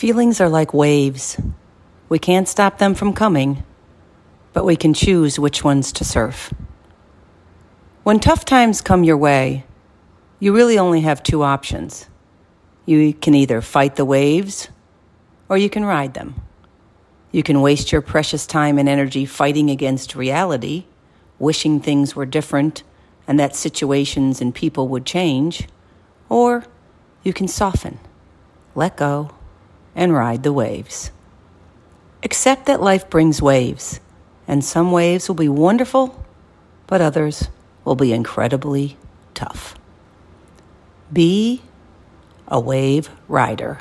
Feelings are like waves. We can't stop them from coming, but we can choose which ones to surf. When tough times come your way, you really only have two options. You can either fight the waves or you can ride them. You can waste your precious time and energy fighting against reality, wishing things were different and that situations and people would change, or you can soften, let go, and ride the waves. Accept that life brings waves, and some waves will be wonderful, but others will be incredibly tough. Be a wave rider.